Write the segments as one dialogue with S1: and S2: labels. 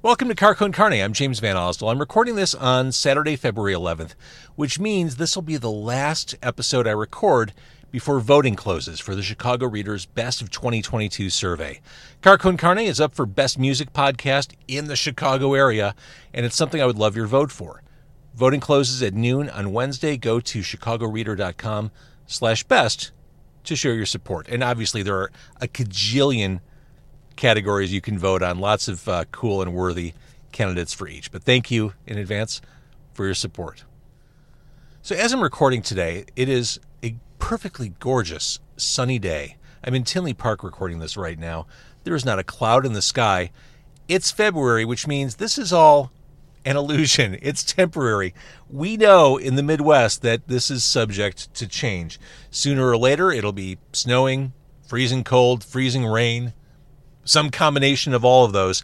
S1: Welcome to Car Con Carne. I'm James VanOsdol. I'm recording this on Saturday, February 11th, which means this will be the last episode I record before voting closes for the Chicago Reader's Best of 2022 survey. Car Con Carne is up for Best Music Podcast in the Chicago area, and it's something I would love your vote for. Voting closes at noon on Wednesday. Go to chicagoreader.com slash best to show your support. And obviously, there are a cajillion categories you can vote on. Lots of uh, cool and worthy candidates for each. But thank you in advance for your support. So, as I'm recording today, it is a perfectly gorgeous sunny day. I'm in Tinley Park recording this right now. There is not a cloud in the sky. It's February, which means this is all an illusion. It's temporary. We know in the Midwest that this is subject to change. Sooner or later, it'll be snowing, freezing cold, freezing rain, some combination of all of those.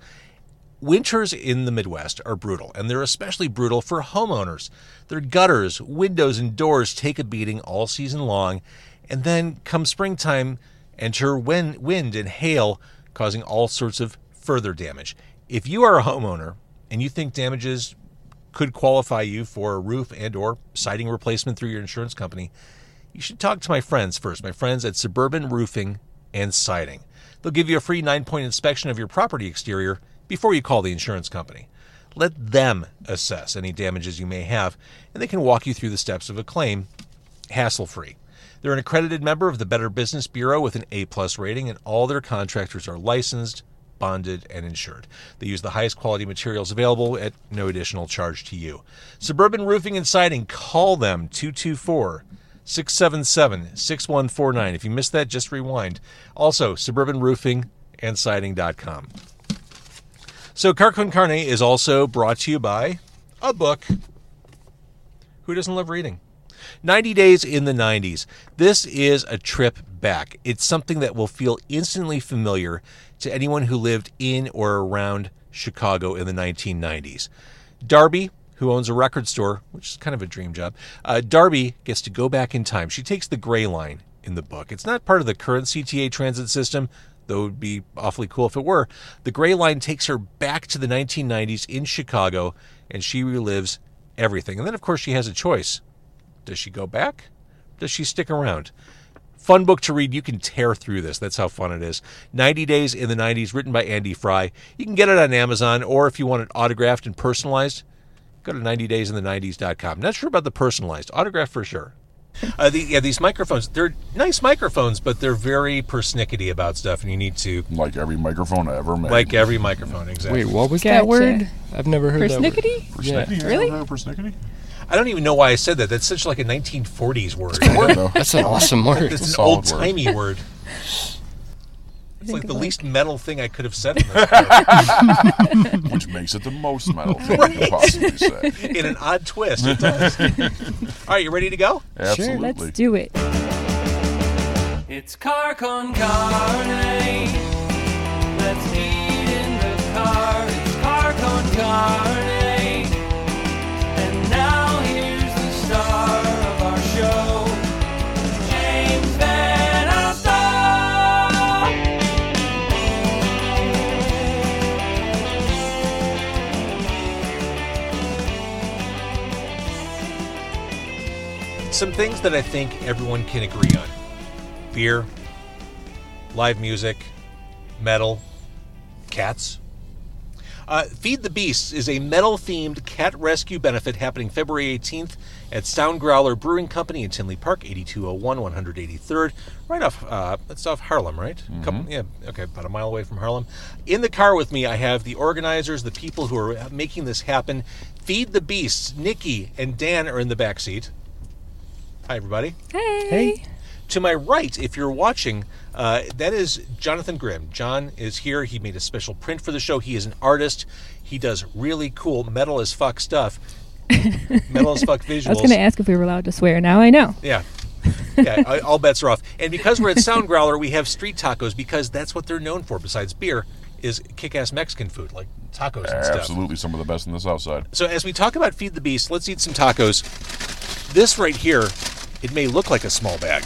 S1: Winters in the Midwest are brutal, and they're especially brutal for homeowners. Their gutters, windows, and doors take a beating all season long, and then come springtime, enter wind, wind and hail, causing all sorts of further damage. If you are a homeowner and you think damages could qualify you for a roof and or siding replacement through your insurance company, you should talk to my friends first, my friends at Suburban Roofing and Siding. They'll give you a free nine point inspection of your property exterior before you call the insurance company. Let them assess any damages you may have, and they can walk you through the steps of a claim hassle free. They're an accredited member of the Better Business Bureau with an A plus rating, and all their contractors are licensed, bonded, and insured. They use the highest quality materials available at no additional charge to you. Suburban Roofing and Siding, call them 224 677 6149. If you missed that, just rewind. Also, suburbanroofingandsiding.com. So, Car Con Carne is also brought to you by a book. Who doesn't love reading? 90 Days in the 90s. This is a trip back. It's something that will feel instantly familiar to anyone who lived in or around Chicago in the 1990s. Darby, who owns a record store, which is kind of a dream job, uh, Darby gets to go back in time. She takes the gray line in the book. It's not part of the current CTA transit system, though it would be awfully cool if it were. The gray line takes her back to the 1990s in Chicago, and she relives everything. And then, of course, she has a choice. Does she go back? Does she stick around? Fun book to read. You can tear through this. That's how fun it is. 90 Days in the 90s, written by Andy Fry. You can get it on Amazon, or if you want it autographed and personalized, go to 90daysinthe90s.com. Not sure about the personalized. Autograph for sure. Uh, the, yeah, these microphones, they're nice microphones, but they're very persnickety about stuff, and you need to,
S2: Like every microphone I ever made.
S1: like every microphone, exactly.
S3: Wait, what was
S4: Gotcha.
S3: that word? I've never heard that word.
S4: Persnickety?
S2: Persnickety?
S3: Yeah.
S4: Really?
S2: You ever heard of persnickety?
S1: I don't even know why I said that. That's such like a 1940s word.
S2: No.
S3: That's an awesome word.
S1: It's an
S2: solid
S1: old
S2: word.
S1: timey word. It's like the
S4: of,
S1: least metal thing I could have said in this.
S2: Which makes it the most metal thing you could possibly say.
S1: in an odd twist. It does. All right, you ready to go?
S2: Absolutely.
S4: Let's do it.
S5: It's car con carne. Let's eat in the car. It's car con carne.
S1: Some things that I think everyone can agree on beer, live music, metal, cats. Uh, Feed the Beasts is a metal themed cat rescue benefit happening February 18th at Sound Growler Brewing Company in Tinley Park, 8201 183rd, right off, uh, it's off Harlem, right? Couple, yeah, okay, about a mile away from Harlem. In the car with me, I have the organizers, the people who are making this happen. Feed the Beasts, Nikki and Dan are in the back seat. Hi, everybody.
S4: Hey.
S3: Hey.
S1: To my right, if you're watching, uh, that is Jonathan Grimm. John is here. He made a special print for the show. He is an artist. He does really cool metal as fuck stuff. metal as fuck visuals.
S4: I was going to ask if we were allowed to swear. Now I know.
S1: Yeah. Yeah, all bets are off. And because we're at Sound Growler, we have street tacos because that's what they're known for, besides beer, is kick ass Mexican food, like tacos and stuff.
S2: Absolutely some of the best in the South Side.
S1: So as we talk about Feed the Beast, let's eat some tacos. This right here, it may look like a small bag,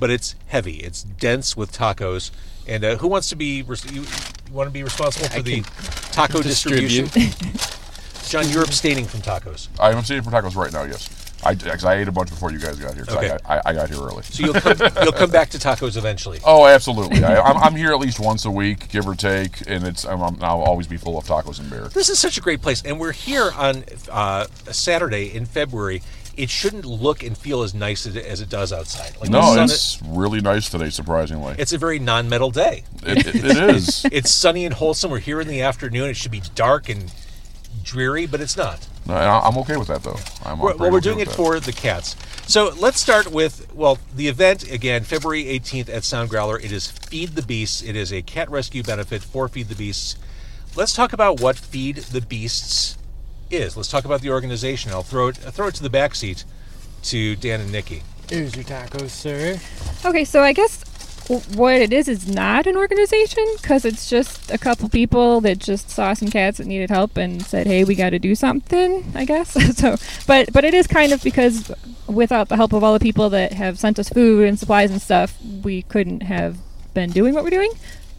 S1: but it's heavy. It's dense with tacos. And uh, who wants to be? You, you want to be responsible for
S3: I
S1: the
S3: can
S1: taco distribution? John, you're abstaining from tacos.
S2: I'm abstaining from tacos right now. Yes, I because I ate a bunch before you guys got here. 'cause
S1: Okay.
S2: I, got, I, I got here early.
S1: So you'll come, you'll come back to tacos eventually.
S2: Oh, absolutely. I, I'm, I'm here at least once a week, give or take, and it's I'm, I'm, I'll always be full of tacos and beer.
S1: This is such a great place, and we're here on uh, a Saturday in February. It shouldn't look and feel as nice as it, as it does outside. Like
S2: No, it's really nice today, surprisingly.
S1: it's a very non-metal day.
S2: It, it, it is.
S1: It's sunny and wholesome. We're here in the afternoon. It should be dark and dreary, but it's not.
S2: No, I'm okay with that though. I'm
S1: We're, well, we're
S2: okay
S1: doing it
S2: that.
S1: for the cats. So let's start with well, the event again, February 18th at Sound Growler. It is Feed the Beasts. It is a cat rescue benefit for Feed the Beasts. Let's talk about what Feed the Beasts is. Let's talk about the organization. I'll throw it I'll throw it to the back seat to Dan and Nikki.
S3: Here's your tacos, sir.
S4: Okay, so I guess what it is is not an organization because it's just a couple people that just saw some cats that needed help and said, "Hey, we got to do something." I guess so. But but it is kind of because without the help of all the people that have sent us food and supplies and stuff, we couldn't have been doing what we're doing.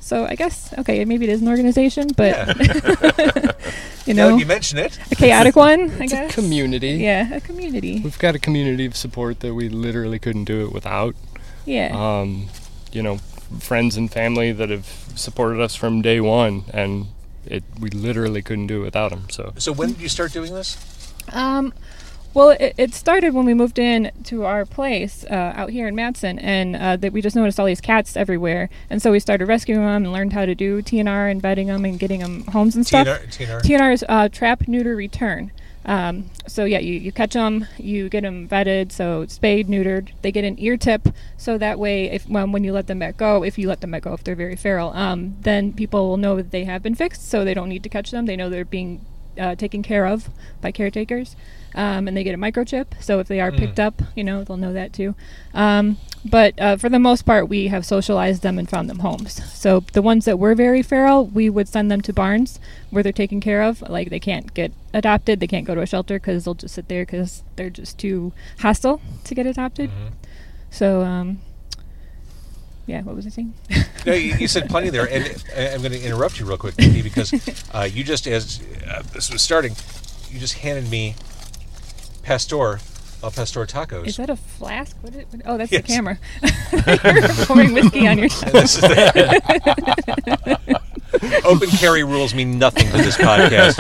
S4: So I guess okay, maybe it is an organization, but you
S1: Now
S4: know,
S1: that you mention it,
S4: a chaotic one. I
S3: It's a
S4: guess.
S3: community.
S4: Yeah, a community.
S3: We've got a community of support that we literally couldn't do it without.
S4: Yeah.
S3: Um, you know, friends and family that have supported us from day one, and it we literally couldn't do it without them. So
S1: so when did you start doing this?
S4: Um, well, it, it started when we moved in to our place uh, out here in Matteson, and uh, that we just noticed all these cats everywhere, and so we started rescuing them and learned how to do TNR and vetting them and getting them homes and stuff.
S1: TNR, TNR.
S4: TNR is uh, trap, neuter, return. Um, so yeah, you, you catch them, you get them vetted, so spayed, neutered. They get an ear tip, so that way, if when, when you let them back go, if you let them back go, if they're very feral, um, then people will know that they have been fixed, so they don't need to catch them. They know they're being uh, taken care of by caretakers, um, and they get a microchip. So if they are picked up, you know they'll know that too. Um, but uh, for the most part, we have socialized them and found them homes. So the ones that were very feral, we would send them to barns where they're taken care of. Like they can't get adopted, they can't go to a shelter because they'll just sit there because they're just too hostile to get adopted. So um, yeah, what was I saying?
S1: No, you, you said plenty there, and uh, I'm going to interrupt you real quick, because uh, you just, as uh, this was starting, you just handed me Pastor, El Pastor tacos.
S4: Is that a flask? What is, what, oh, that's
S1: Yes.
S4: the camera. You're pouring whiskey on your.
S1: This is the- Open carry rules mean nothing to this podcast.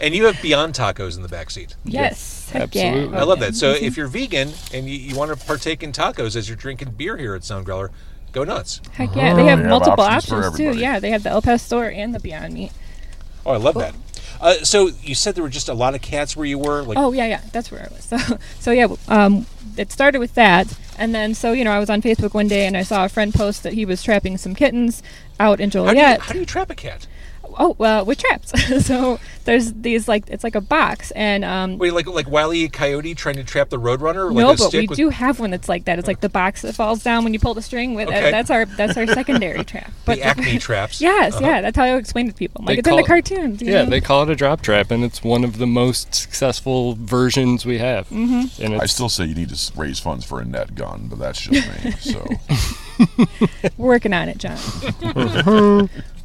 S1: and you have Beyond Tacos in the back seat.
S4: Yes, heck
S3: absolutely.
S4: Yeah.
S1: I love that. So if you're vegan and you, you want to partake in tacos as you're drinking beer here at Sound Growler, go nuts.
S4: Heck yeah, they oh, have
S2: They have
S4: multiple
S2: options
S4: options, too. Yeah, they have the El Pastor and the Beyond Meat.
S1: Oh, I love that. Uh, so you said there were just a lot of cats where you were. Like,
S4: Oh yeah, yeah, that's where I was. So, so yeah, um, it started with that, and then so you know I was on Facebook one day and I saw a friend post that he was trapping some kittens out in
S1: how, do you,
S4: Joliet.
S1: how do you trap a cat?
S4: Oh well, we're trapped. so there's these like it's like a box, and um,
S1: Wait, like like Wile E. Coyote trying to trap the Roadrunner?
S4: no,
S1: like a
S4: but
S1: stick
S4: we
S1: with-
S4: do have one that's like that. It's like the box that falls down when you pull the string. With
S1: Okay.
S4: uh, that's our that's our secondary trap. But
S1: the Acme traps.
S4: Yes,
S1: Uh-huh.
S4: yeah, that's how I explain it to people. I'm
S3: They
S4: Like it's in the
S3: call-
S4: cartoons. you
S3: yeah,
S4: know?
S3: they call it a drop trap, and it's one of the most successful versions we have.
S4: Mm-hmm.
S3: And
S2: I still say you need to raise funds for a net gun, but that's just me. So
S4: We're working on it, John.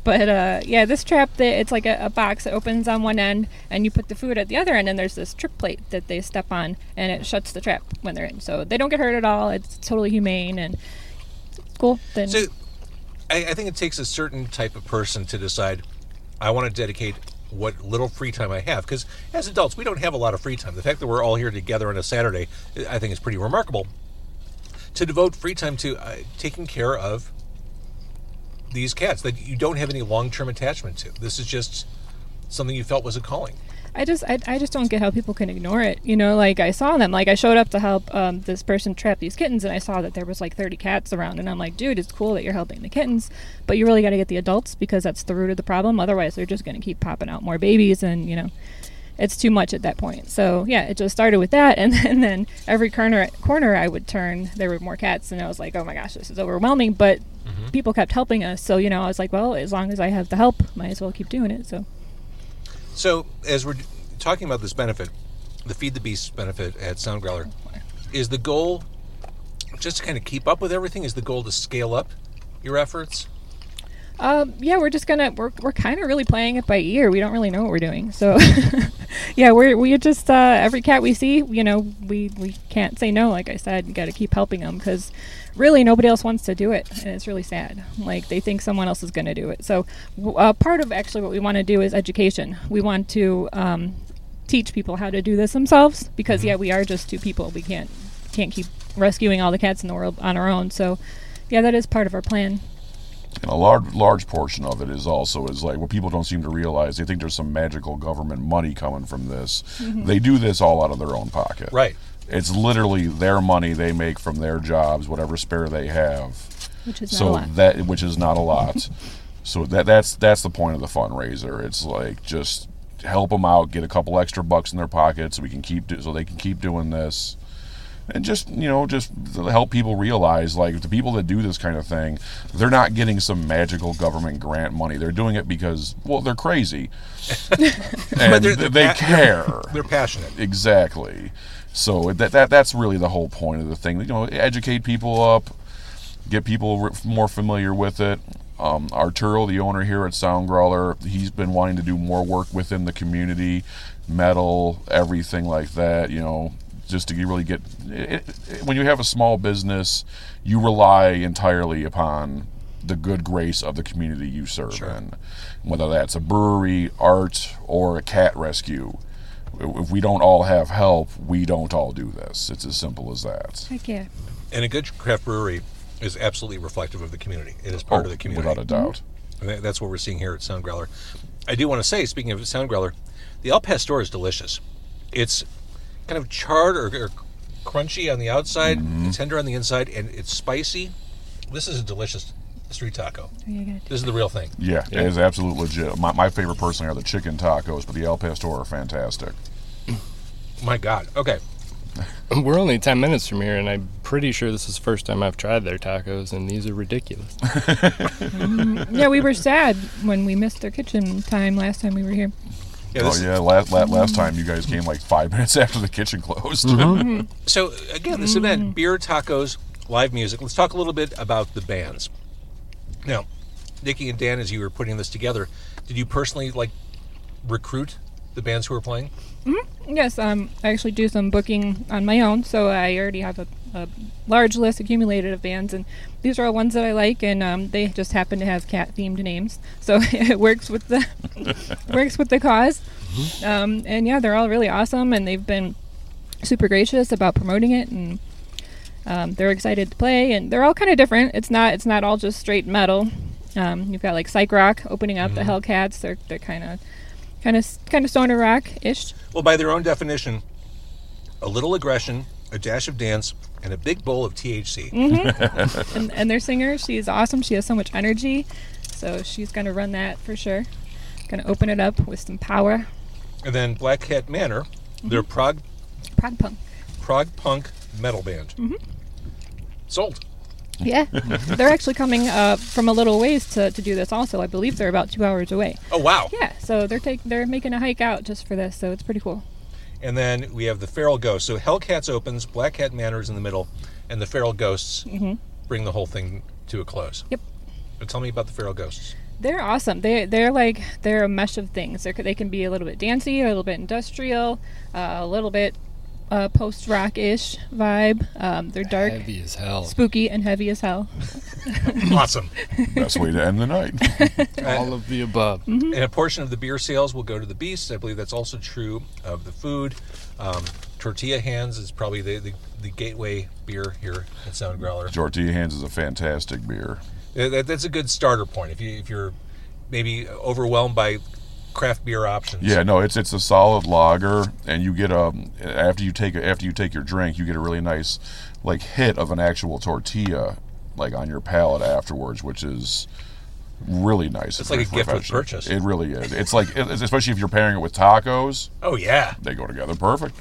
S4: But uh, yeah, this trap, they, it's like a, a box that opens on one end, and you put the food at the other end, and there's this trip plate that they step on, and it shuts the trap when they're in. So they don't get hurt at all. It's totally humane and cool. Then
S1: So I, I think it takes a certain type of person to decide, I want to dedicate what little free time I have. Because as adults, we don't have a lot of free time. The fact that we're all here together on a Saturday, I think is pretty remarkable. To devote free time to uh, taking care of these cats that you don't have any long term attachment to. This is just something you felt was a calling.
S4: I just I, I just don't get how people can ignore it. You know, like I saw them. Like I showed up to help um, this person trap these kittens, and I saw that there was like 30 cats around, and I'm like, dude, it's cool that you're helping the kittens, but you really got to get the adults because that's the root of the problem. Otherwise, they're just going to keep popping out more babies, and you know, it's too much at that point. So yeah, it just started with that, and, and then every corner corner I would turn, there were more cats, and I was like, oh my gosh, this is overwhelming. But mm-hmm. people kept helping us, so you know, I was like, well, as long as I have the help, might as well keep doing it. So.
S1: So, as we're talking about this benefit, the Feed the Beast benefit at Sound Growler, is the goal just to kind of keep up with everything? Is the goal to scale up your efforts?
S4: Um, yeah, we're just gonna we're we're kind of really playing it by ear. We don't really know what we're doing, so yeah, we're we just uh, every cat we see, you know, we we can't say no. Like I said, you got to keep helping them because really nobody else wants to do it, and it's really sad. Like they think someone else is going to do it. So uh, part of actually what we want to do is education. We want to um, teach people how to do this themselves because yeah, we are just two people. We can't can't keep rescuing all the cats in the world on our own. So yeah, that is part of our plan.
S2: And a large large portion of it is also is like what people don't seem to realize. They think there's some magical government money coming from this. Mm-hmm. They do this all out of their own pocket.
S1: Right.
S2: It's literally their money they make from their jobs, whatever spare they have.
S4: Which is not
S2: so
S4: a lot.
S2: that which is not a lot. so that that's that's the point of the fundraiser. It's like just help them out, get a couple extra bucks in their pockets, so we can keep do, so they can keep doing this, and just you know just help people realize like the people that do this kind of thing, they're not getting some magical government grant money. They're doing it because well they're crazy, and
S1: they're- they're
S2: they
S1: pa-
S2: care.
S1: They're passionate.
S2: Exactly. So that, that that's really the whole point of the thing. You know, educate people up, get people more familiar with it. Um, Arturo, the owner here at Sound Growler, he's been wanting to do more work within the community, metal, everything like that. You know, just to really get. It, it, when you have a small business, you rely entirely upon the good grace of the community you serve in, whether that's a brewery, art, or a cat rescue if we don't all have help, we don't all do this. It's as simple as that.
S4: Heck yeah.
S1: And a good craft brewery is absolutely reflective of the community. It is part of oh, the community.
S2: Oh, Without a doubt. Mm-hmm.
S1: And that- that's what we're seeing here at Sound Growler. I do want to say, speaking of Sound Growler, the El Pastor is delicious. It's kind of charred or, or crunchy on the outside,
S2: Mm-hmm.
S1: tender on the inside, and it's spicy. This is a delicious street taco. This is the real thing.
S2: Yeah, it is absolute legit. My, my favorite personally are the chicken tacos, but the El Pastor are fantastic.
S1: My God. Okay.
S3: We're only 10 minutes from here, and I'm pretty sure this is the first time I've tried their tacos, and these are ridiculous.
S4: Yeah, we were sad when we missed their kitchen time last time we were here.
S1: Yeah,
S2: Oh yeah, last, last last time you guys came like five minutes after the kitchen closed. Mm-hmm. Mm-hmm.
S1: So again, this event, mm-hmm. beer, tacos, live music. Let's talk a little bit about the bands. Now, Nikki and Dan, as you were putting this together, did you personally like recruit the bands who are playing?
S4: Yes, um, I actually do some booking on my own, so I already have a, a large list accumulated of bands, and these are all ones that I like, and um, they just happen to have cat-themed names, so it works with the works with the cause. Um, and yeah, they're all really awesome, and they've been super gracious about promoting it, and um, they're excited to play, and they're all kind of different. It's not it's not all just straight metal. Um, you've got like Psych Rock opening up the Hellcats. They're they're kind of kind of kind of stoner rock ish.
S1: Well, by their own definition, a little aggression, a dash of dance, and a big bowl of THC. Mm-hmm.
S4: and, and their singer, she's awesome. She has so much energy, so she's gonna run that for sure. Gonna open it up with some power.
S1: And then Black Cat Manor, mm-hmm. their prog
S4: Prog punk.
S1: prog punk metal band. Mm-hmm. Sold.
S4: Yeah, they're actually coming uh, from a little ways to, to do this. Also, I believe they're about two hours away.
S1: Oh wow!
S4: Yeah, so they're take they're making a hike out just for this, so it's pretty cool.
S1: And then we have the Feral Ghosts. So Hellcats opens, Black Cat Manor is in the middle, and the Feral Ghosts bring the whole thing to a close.
S4: Yep.
S1: But tell me about the Feral Ghosts.
S4: They're awesome. They they're like they're a mesh of things. They're, they can be a little bit dancey, a little bit industrial, uh, a little bit uh, post rock ish vibe. Um, they're dark,
S3: Heavy as hell.
S4: spooky, and heavy as hell.
S1: awesome.
S2: Best way to end the night.
S3: All of the above.
S1: And a portion of the beer sales will go to the Beast. I believe that's also true of the food. Um, Tortilla Hands is probably the, the, the gateway beer here at Sound Growler.
S2: Tortilla Hands is a fantastic beer.
S1: That, that's a good starter point if you if you're maybe overwhelmed by craft beer options.
S2: Yeah, no, it's it's a solid lager, and you get a after you take after you take your drink, you get a really nice like hit of an actual tortilla like on your palate afterwards, which is really nice.
S1: It's like a gift with purchase.
S2: It really is. It's like it's- especially if you're pairing it with tacos,
S1: Oh yeah.
S2: they go together perfect.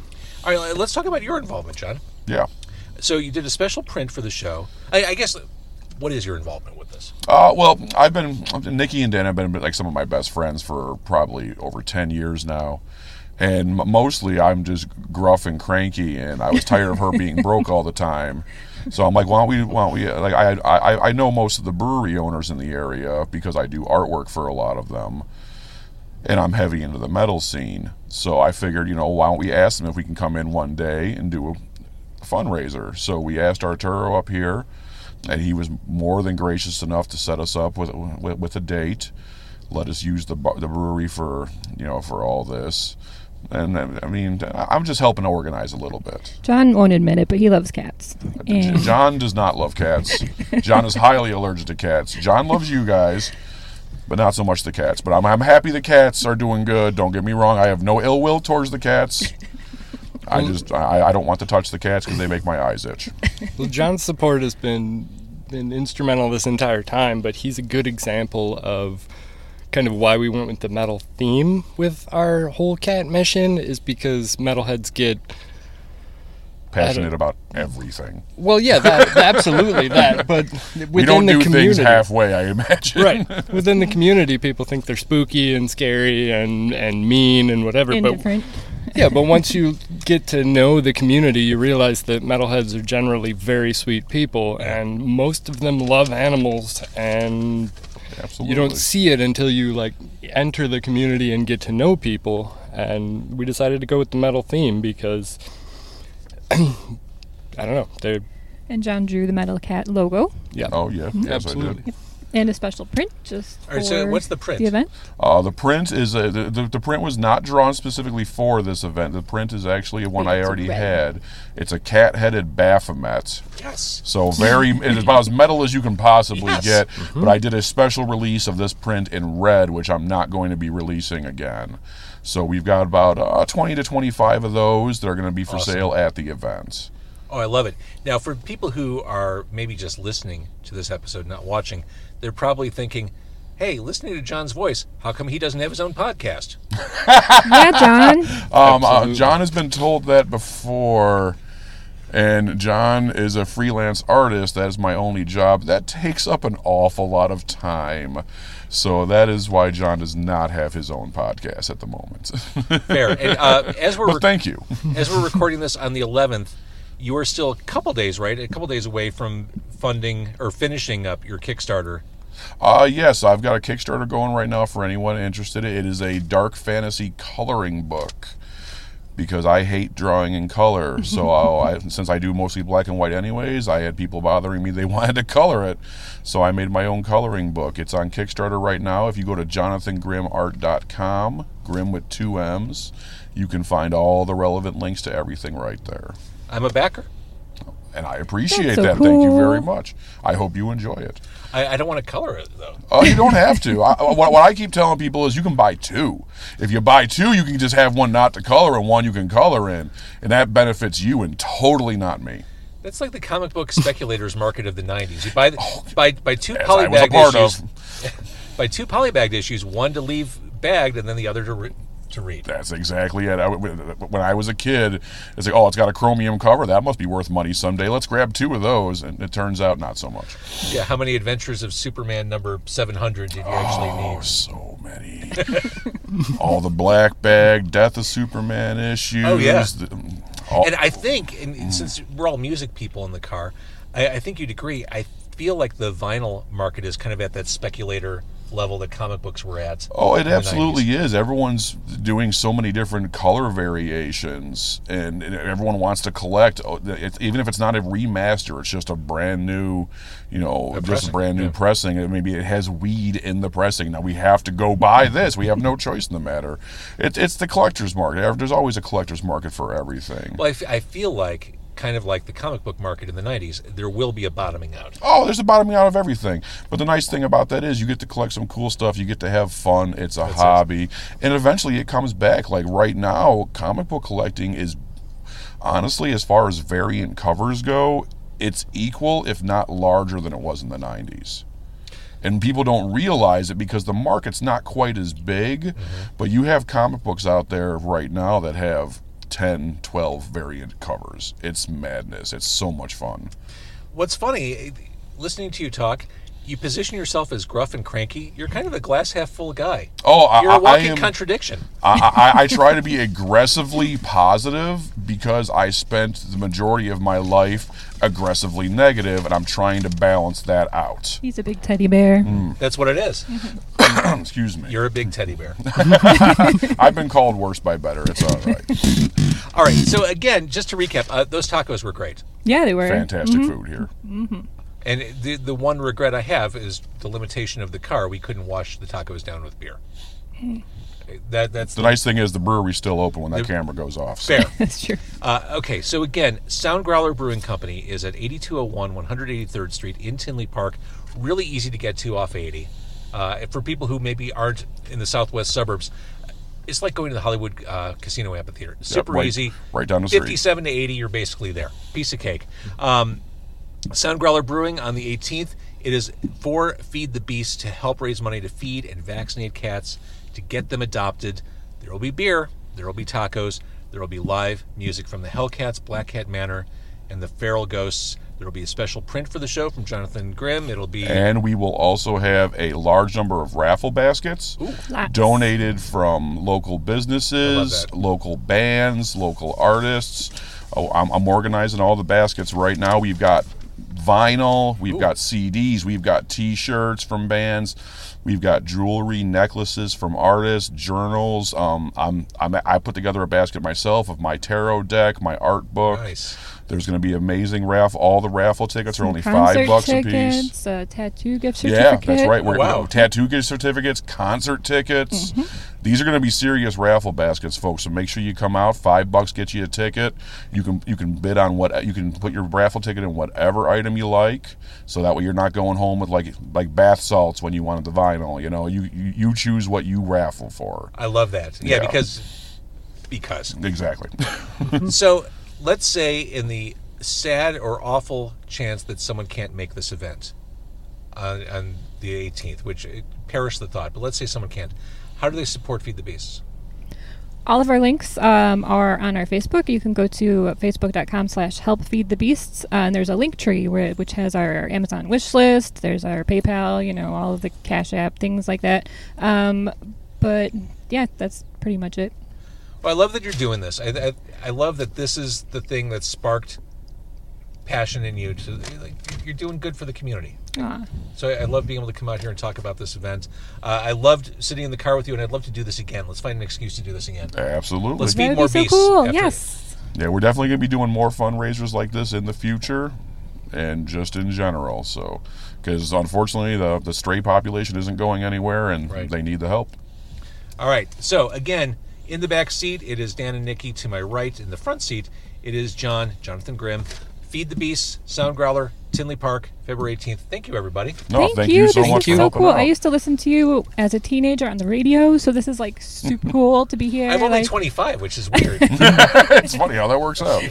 S1: All right, let's talk about your involvement, John.
S2: Yeah.
S1: So you did a special print for the show. I, I guess what is your involvement with this?
S2: Uh, well, I've been Nikki and Dan have been like some of my best friends for probably over ten years now. and mostly I'm just gruff and cranky, and I was tired of her being broke all the time. So I'm like, why don't we? Why don't we? Like, I, I I know most of the brewery owners in the area because I do artwork for a lot of them, and I'm heavy into the metal scene. So I figured, you know, why don't we ask them if we can come in one day and do a fundraiser? So we asked Arturo up here, and he was more than gracious enough to set us up with with, with a date. Let us use the the brewery for you know for all this. And I mean, I'm just helping organize a little bit.
S4: John won't admit it, but he loves cats. And
S2: John does not love cats. John is highly allergic to cats. John loves you guys, but not so much the cats. But I'm, I'm happy the cats are doing good. Don't get me wrong. I have no ill will towards the cats. I just I, I don't want to touch the cats because they make my eyes itch.
S3: Well, John's support has been been instrumental this entire time, but he's a good example of kind of why we went with the metal theme with our whole cat mission is because metalheads get
S2: Passionate about everything.
S3: well, yeah, that absolutely that, but within
S2: we don't
S3: the
S2: do
S3: community,
S2: things halfway. I imagine.
S3: right? Within the community, people think they're spooky and scary and and mean and whatever, but
S4: indifferent.
S3: yeah, but once you get to know the community, you realize that metalheads are generally very sweet people, and most of them love animals, and
S2: Absolutely.
S3: you don't see it until you like enter the community and get to know people. And we decided to go with the metal theme because I don't know, they're
S4: And John drew the metal cat logo
S3: yeah,
S2: Oh yeah. Yes, I
S3: absolutely.
S2: did.
S4: And a special print just
S1: All right, so
S4: for
S1: what's the print?
S4: The event.
S2: Uh, the print is a, the, the the print was not drawn specifically for this event. The print is actually one I
S4: It's
S2: already
S4: red.
S2: had. It's a cat-headed Baphomet.
S1: Yes.
S2: So very, it's about as metal as you can possibly
S1: Yes.
S2: get. But I did a special release of this print in red, which I'm not going to be releasing again. So we've got about uh, 20 to 25 of those that are going to be for
S1: Awesome.
S2: sale at the event.
S1: Oh, I love it. Now, for people who are maybe just listening to this episode, not watching, they're probably thinking, hey, listening to John's voice, how come he doesn't have his own podcast?
S4: Yeah, John.
S2: Um, uh, John has been told that before, and John is a freelance artist. That is my only job. That takes up an awful lot of time. So that is why John does not have his own podcast at the moment.
S1: Fair. And uh, as we're
S2: but thank you.
S1: as we're recording this on the 11th, you are still a couple days, right? A couple days away from funding or finishing up your Kickstarter.
S2: Uh, yes, I've got a Kickstarter going right now for anyone interested. It is a dark fantasy coloring book because I hate drawing in color. So I, since I do mostly black and white anyways, I had people bothering me. They wanted to color it. So I made my own coloring book. It's on Kickstarter right now. If you go to jonathangrimart.com, Grim with two M's, you can find all the relevant links to everything right there.
S1: I'm a backer.
S2: And I appreciate
S4: so
S2: that. Thank you very much. I hope you enjoy it.
S1: I, I don't want to color it though.
S2: Oh, you don't have to. I, uh, what, what I keep telling people is you can buy two. If you buy two, you can just have one not to color and one you can color in, and that benefits you and totally not me.
S1: That's like the comic book speculators market of the '90s. You buy the, oh, buy buy two
S2: As I was a
S1: polybagged issues.
S2: of.
S1: buy two polybagged issues, one to leave bagged and then the other to re- to read.
S2: That's exactly it. I, when I was a kid, it's like, oh, it's got a chromium cover. That must be worth money someday. Let's grab two of those. And it turns out not so much.
S1: Yeah, how many adventures of Superman number 700 did you actually
S2: Oh,
S1: need?
S2: so many. all the black bag, Death of Superman issues.
S1: Oh, yeah.
S2: the- all-
S1: And I think, and
S2: Mm.
S1: since we're all music people in the car, I, I think you'd agree. I feel like the vinyl market is kind of at that speculator level that comic books were at.
S2: Oh, it absolutely
S1: 90s.
S2: is. Everyone's doing so many different color variations, and, and everyone wants to collect. Oh, even if it's not a remaster, it's just a brand new, you know, just a brand new
S1: yeah.
S2: pressing. And maybe it has weed in the pressing. Now we have to go buy this. We have no choice in the matter. It, it's the collector's market. There's always a collector's market for everything.
S1: Well, I, f- I feel like, kind of like the comic book market in the 90s, there will be a bottoming out.
S2: Oh, there's a bottoming out of everything. But the nice thing about that is you get to collect some cool stuff. You get to have fun. It's a
S1: That's it.
S2: hobby. And eventually it comes back. Like right now, comic book collecting is honestly, as far as variant covers go, it's equal, if not larger, than it was in the 90s. And people don't realize it because the market's not quite as big. Mm-hmm. But you have comic books out there right now that have 10, 12 variant covers. It's madness. It's so much fun.
S1: What's funny, listening to you talk, you position yourself as gruff and cranky. You're kind of a glass half full guy.
S2: Oh, I,
S1: You're a
S2: I- I
S1: walking
S2: am-
S1: contradiction.
S2: I, I, I try to be aggressively positive because I spent the majority of my life aggressively negative, and I'm trying to balance that out.
S4: He's a big teddy bear.
S2: Mm.
S1: That's what it is.
S2: Excuse me.
S1: You're a big teddy bear.
S2: I've been called worse by better. It's all right.
S1: All right. So again, just to recap, uh, those tacos were great.
S4: Yeah, they were.
S2: Fantastic food here.
S1: And the the one regret I have is the limitation of the car. We couldn't wash the tacos down with beer. That that's
S2: The nice thing is the brewery's still open when that camera goes off. so-
S1: fair.
S4: That's true.
S1: Uh, okay, so again, Sound Growler Brewing Company is at 8201 183rd Street in Tinley Park. Really easy to get to off 80. Uh, for people who maybe aren't in the southwest suburbs, it's like going to the Hollywood uh, Casino Amphitheater. Super
S2: right-
S1: easy.
S2: right down the street.
S1: 57 to 80, you're basically there. Piece of cake. Um, Sound Growler Brewing on the 18th. It is for Feed the Beast to help raise money to feed and vaccinate cats to get them adopted. There will be beer, there will be tacos, there will be live music from the Hellcats, Black Cat Manor, and the Feral Ghosts. There will be a special print for the show from Jonathan Grimm. It'll be
S2: And we will also have a large number of raffle baskets donated from local businesses, local bands, local artists. Oh, I'm, I'm organizing all the baskets right now. We've got vinyl, we've got CDs, we've got T-shirts from bands, we've got jewelry, necklaces from artists, journals. Um, I'm, I'm I put together a basket myself of my tarot deck, my art book.
S1: nice.
S2: There's going to be amazing raffle. All the raffle tickets are only five bucks a piece.
S4: tickets, a tattoo gift
S2: certificates.
S4: Yeah,
S2: that's right. We're, oh,
S1: wow.
S2: Tattoo gift certificates, concert tickets. Mm-hmm. These are going to be serious raffle baskets, folks. So make sure you come out. Five bucks gets you a ticket. You can you can bid on what you can put your raffle ticket in whatever item you like. So that way you're not going home with like like bath salts when you wanted the vinyl. You know, you you, you choose what you raffle for.
S1: I love that. Yeah,
S2: Yeah.
S1: because because
S2: Exactly.
S1: so let's say in the sad or awful chance that someone can't make this event on, on the 18th, which uh, perish the thought, but let's say someone can't. How do they support Feed the Beasts?
S4: All of our links um, are on our Facebook. You can go to facebook.com slash help feed the beasts. Uh, and there's a link tree where, which has our Amazon wish list. There's our PayPal, you know, all of the Cash App, things like that. Um, but yeah, that's pretty much it.
S1: Well, I love that you're doing this. I, I, I love that this is the thing that sparked passion in you. To like, you're doing good for the community.
S4: Aw.
S1: So I, I love being able to come out here and talk about this event. Uh, I loved sitting in the car with you, and I'd love to do this again. Let's find an excuse to do this again.
S2: Absolutely.
S1: Let's
S4: That
S1: feed more
S4: be so
S1: beasts.
S4: cool.
S1: after-
S4: Yes.
S2: Yeah, we're definitely going to be doing more fundraisers like this in the future and just in general. So, because unfortunately, the, the stray population isn't going anywhere and
S1: Right.
S2: they need the help.
S1: All right. So again, in the back seat, it is Dan and Nikki. To my right, in the front seat, it is John, Jonathan Grimm. Feed the Beasts, Sound Growler, Tinley Park, February 18th. Thank you, everybody.
S2: No,
S4: thank, you.
S2: so
S4: this
S2: much
S4: is so
S2: helping
S4: cool.
S2: out.
S4: I used to listen to you as a teenager on the radio, so this is like super cool to be here.
S1: I'm only
S4: like,
S1: 25, which is weird.
S2: it's funny how that works out.